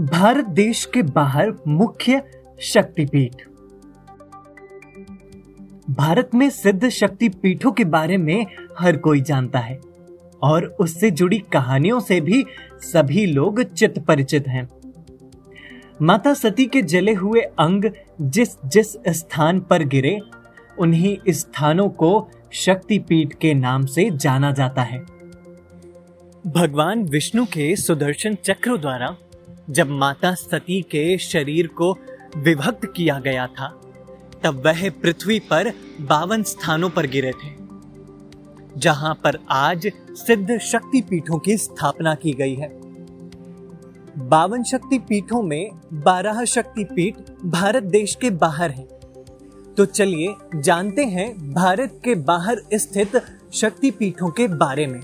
भारत देश के बाहर मुख्य शक्तिपीठ। भारत में सिद्ध शक्ति पीठों के बारे में हर कोई जानता है, और उससे जुड़ी कहानियों से भी सभी लोग चित परिचित हैं। माता सती के जले हुए अंग जिस जिस स्थान पर गिरे, उन्हीं स्थानों को शक्तिपीठ के नाम से जाना जाता है। भगवान विष्णु के सुदर्शन चक्र द्वारा जब माता सती के शरीर को विभक्त किया गया था, तब वह पृथ्वी पर बावन स्थानों पर गिरे थे, जहाँ पर आज सिद्ध शक्ति पीठों की स्थापना की गई है बावन शक्ति पीठों में बारह शक्ति पीठ भारत देश के बाहर हैं। तो चलिए जानते हैं भारत के बाहर स्थित शक्ति पीठों के बारे में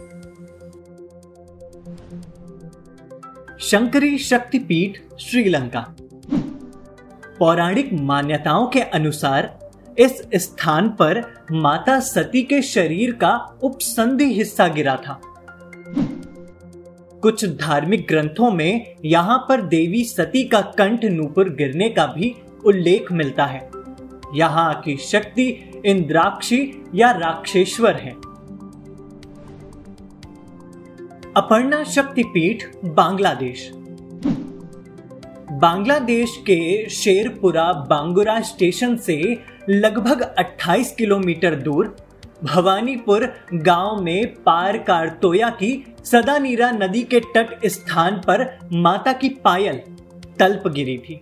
शंकरी शक्तिपीठ, श्रीलंका। पौराणिक मान्यताओं के अनुसार, इस स्थान पर माता सती के शरीर का उपसंधि हिस्सा गिरा था। कुछ धार्मिक ग्रंथों में यहाँ पर देवी सती का कंठ नूपुर गिरने का भी उल्लेख मिलता है। यहाँ की शक्ति इंद्राक्षी या राक्षेश्वर है। अपर्णा शक्तिपीठ, बांग्लादेश। बांग्लादेश के शेरपुरा बांगुरा स्टेशन से लगभग 28 किलोमीटर दूर, भवानीपुर गाँव में पार कारतोया की सदानीरा नदी के तट स्थान पर माता की पायल तल्प गिरी थी।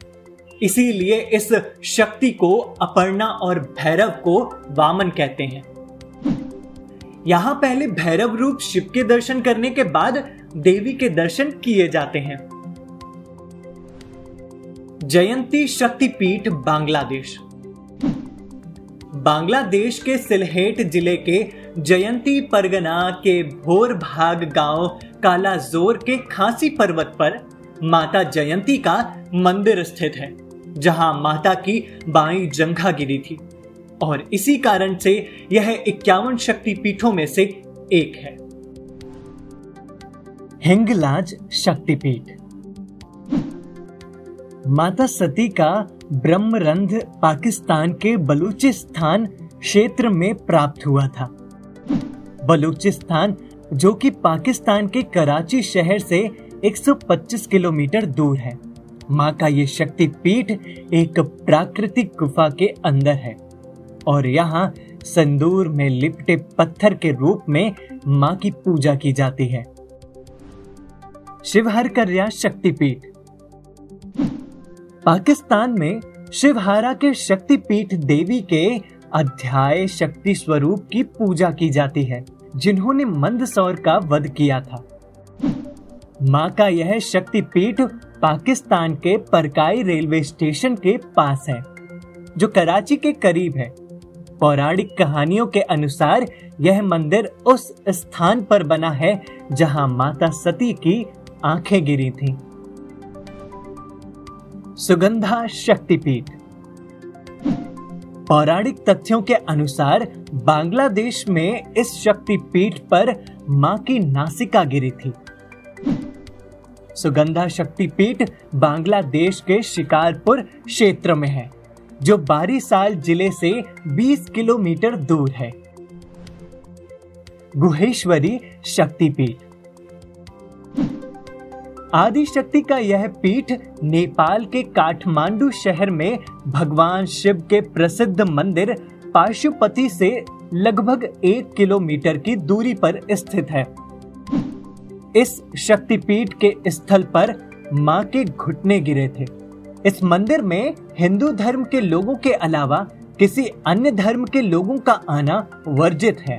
इसीलिए इस शक्ति को अपर्णा और भैरव को वामन कहते हैं। यहाँ पहले भैरव रूप शिव के दर्शन करने के बाद देवी के दर्शन किए जाते हैं। जयंती शक्तिपीठ, बांग्लादेश। बांग्लादेश के सिलहेट ज़िले के जयंती परगना के भोर भाग गाँव कालाजोर के खांसी पर्वत पर माता जयंती का मंदिर स्थित है, जहाँ माता की बाई जंघा गिरी थी। और इसी कारण से यह इक्यावन शक्ति पीठों में से एक है। हिंगलाज शक्तिपीठ। माता सती का ब्रह्मरंध पाकिस्तान के बलूचिस्तान क्षेत्र में प्राप्त हुआ था। बलूचिस्तान, जो कि पाकिस्तान के कराची शहर से 125 किलोमीटर दूर है। माँ का ये शक्ति पीठ एक प्राकृतिक गुफा के अंदर है। और यहाँ संदूर में लिपटे पत्थर के रूप में माँ की पूजा की जाती है। शिवहर करिया शक्तिपीठ। पाकिस्तान में शिवहारा के शक्तिपीठ देवी के अध्याय शक्ति स्वरूप की पूजा की जाती है, जिन्होंने मंदसौर का वध किया था। माँ का यह शक्तिपीठ पाकिस्तान के परकाई रेलवे स्टेशन के पास है, जो कराची के करीब है। पौराणिक कहानियों के अनुसार यह मंदिर उस स्थान पर बना है जहाँ माता सती की आँखें गिरी थीं। सुगंधा शक्तिपीठ। पौराणिक तथ्यों के अनुसार बांग्लादेश में इस शक्तिपीठ पर माँ की नासिका गिरी थी। सुगंधा शक्तिपीठ बांग्लादेश के शिकारपुर क्षेत्र में है। जो बारीसाल ज़िले से 20 किलोमीटर दूर है। गुहेश्वरी शक्तिपीठ। आदि शक्ति का यह पीठ नेपाल के काठमांडू शहर में भगवान शिव के प्रसिद्ध मंदिर पाशुपति से लगभग एक किलोमीटर की दूरी पर स्थित है। इस शक्तिपीठ के स्थल पर माँ के घुटने गिरे थे। इस मंदिर में हिंदू धर्म के लोगों के अलावा किसी अन्य धर्म के लोगों का आना वर्जित है।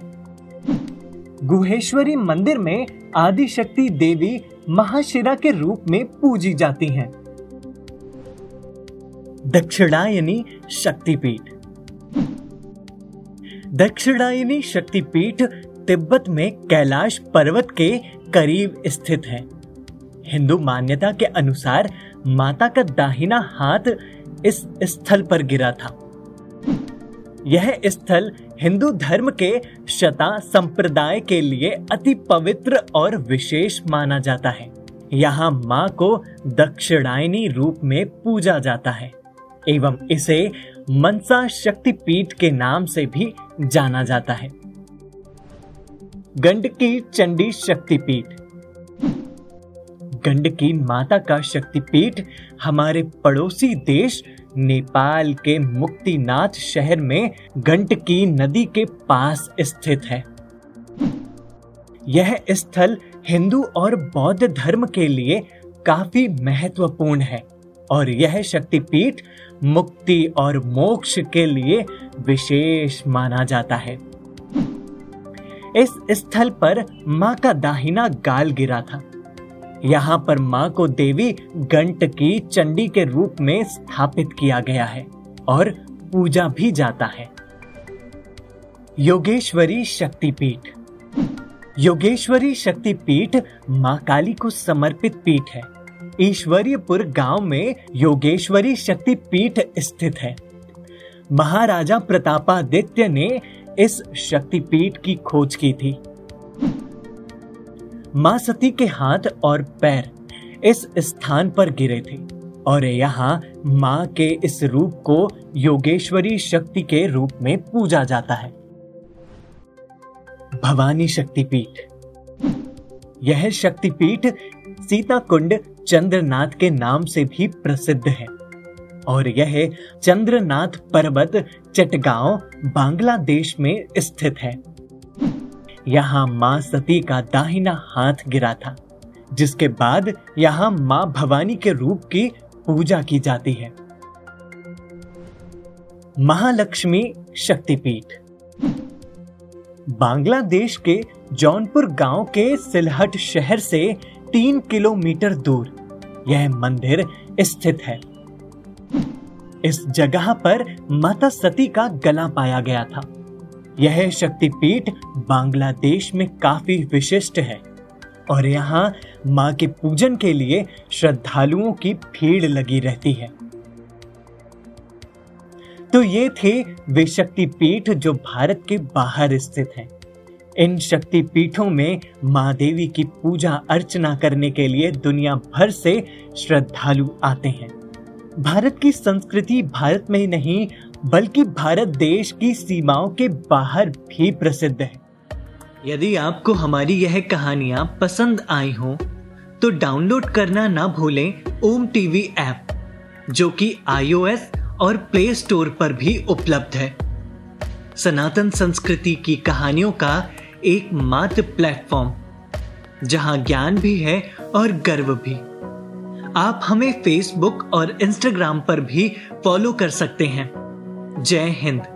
गुहेश्वरी मंदिर में आदि शक्ति देवी महाशिरा के रूप में पूजी जाती हैं। दक्षिणायनी शक्तिपीठ। दक्षिणायनी शक्तिपीठ तिब्बत में कैलाश पर्वत के करीब स्थित है। हिंदू मान्यता के अनुसार माता का दाहिना हाथ इस स्थल पर गिरा था। यह स्थल हिंदू धर्म के शता संप्रदाय के लिए अति पवित्र और विशेष माना जाता है। यहाँ माँ को दक्षिणायनी रूप में पूजा जाता है एवं इसे मनसा शक्तिपीठ के नाम से भी जाना जाता है। गंडकी चंडी शक्तिपीठ गंडकी माता का शक्तिपीठ हमारे पड़ोसी देश नेपाल के मुक्तिनाथ शहर में गंडकी नदी के पास स्थित है। यह स्थल हिंदू और बौद्ध धर्म के लिए काफ़ी महत्वपूर्ण है और यह शक्तिपीठ मुक्ति और मोक्ष के लिए विशेष माना जाता है। इस स्थल पर माँ का दाहिना गाल गिरा था। यहाँ पर माँ को देवी गंट की चंडी के रूप में स्थापित किया गया है और पूजा भी जाता है। योगेश्वरी शक्तिपीठ। योगेश्वरी शक्तिपीठ माँ काली को समर्पित पीठ है। ईश्वरीयपुर गाँव में योगेश्वरी शक्तिपीठ स्थित है। महाराजा प्रतापादित्य ने इस शक्तिपीठ की खोज की थी। माँ सती के हाथ और पैर इस स्थान पर गिरे थे और यहाँ माँ के इस रूप को योगेश्वरी शक्ति के रूप में पूजा जाता है। भवानी शक्तिपीठ। यह शक्तिपीठ सीता कुंड चंद्रनाथ के नाम से भी प्रसिद्ध है और यह चंद्रनाथ पर्वत चटगांव, बांग्लादेश में स्थित है। यहाँ माँ सती का दाहिना हाथ गिरा था, जिसके बाद यहाँ माँ भवानी के रूप की पूजा की जाती है। महालक्ष्मी शक्तिपीठ। बांग्लादेश के जौनपुर गाँव के सिलहट शहर से तीन किलोमीटर दूर यह मंदिर स्थित है। इस जगह पर माता सती का गला पाया गया था। यह शक्तिपीठ बांग्लादेश में काफ़ी विशिष्ट है और यहाँ माँ के पूजन के लिए श्रद्धालुओं की भीड़ लगी रहती है तो ये थे वे शक्तिपीठ जो भारत के बाहर स्थित हैं। इन शक्तिपीठों में माँ देवी की पूजा अर्चना करने के लिए दुनिया भर से श्रद्धालु आते हैं भारत की संस्कृति भारत में ही नहीं बल्कि भारत देश की सीमाओं के बाहर भी प्रसिद्ध है। यदि आपको हमारी यह कहानियाँ पसंद आई हो तो डाउनलोड करना ना भूलें ओम टीवी ऐप, जो कि आईओएस और प्ले स्टोर पर भी उपलब्ध है। सनातन संस्कृति की कहानियों का एक मात्र प्लेटफॉर्म, जहाँ ज्ञान भी है और गर्व भी। आप हमें फेसबुक और इंस्टाग्राम पर भी फॉलो कर सकते हैं। जय हिंद।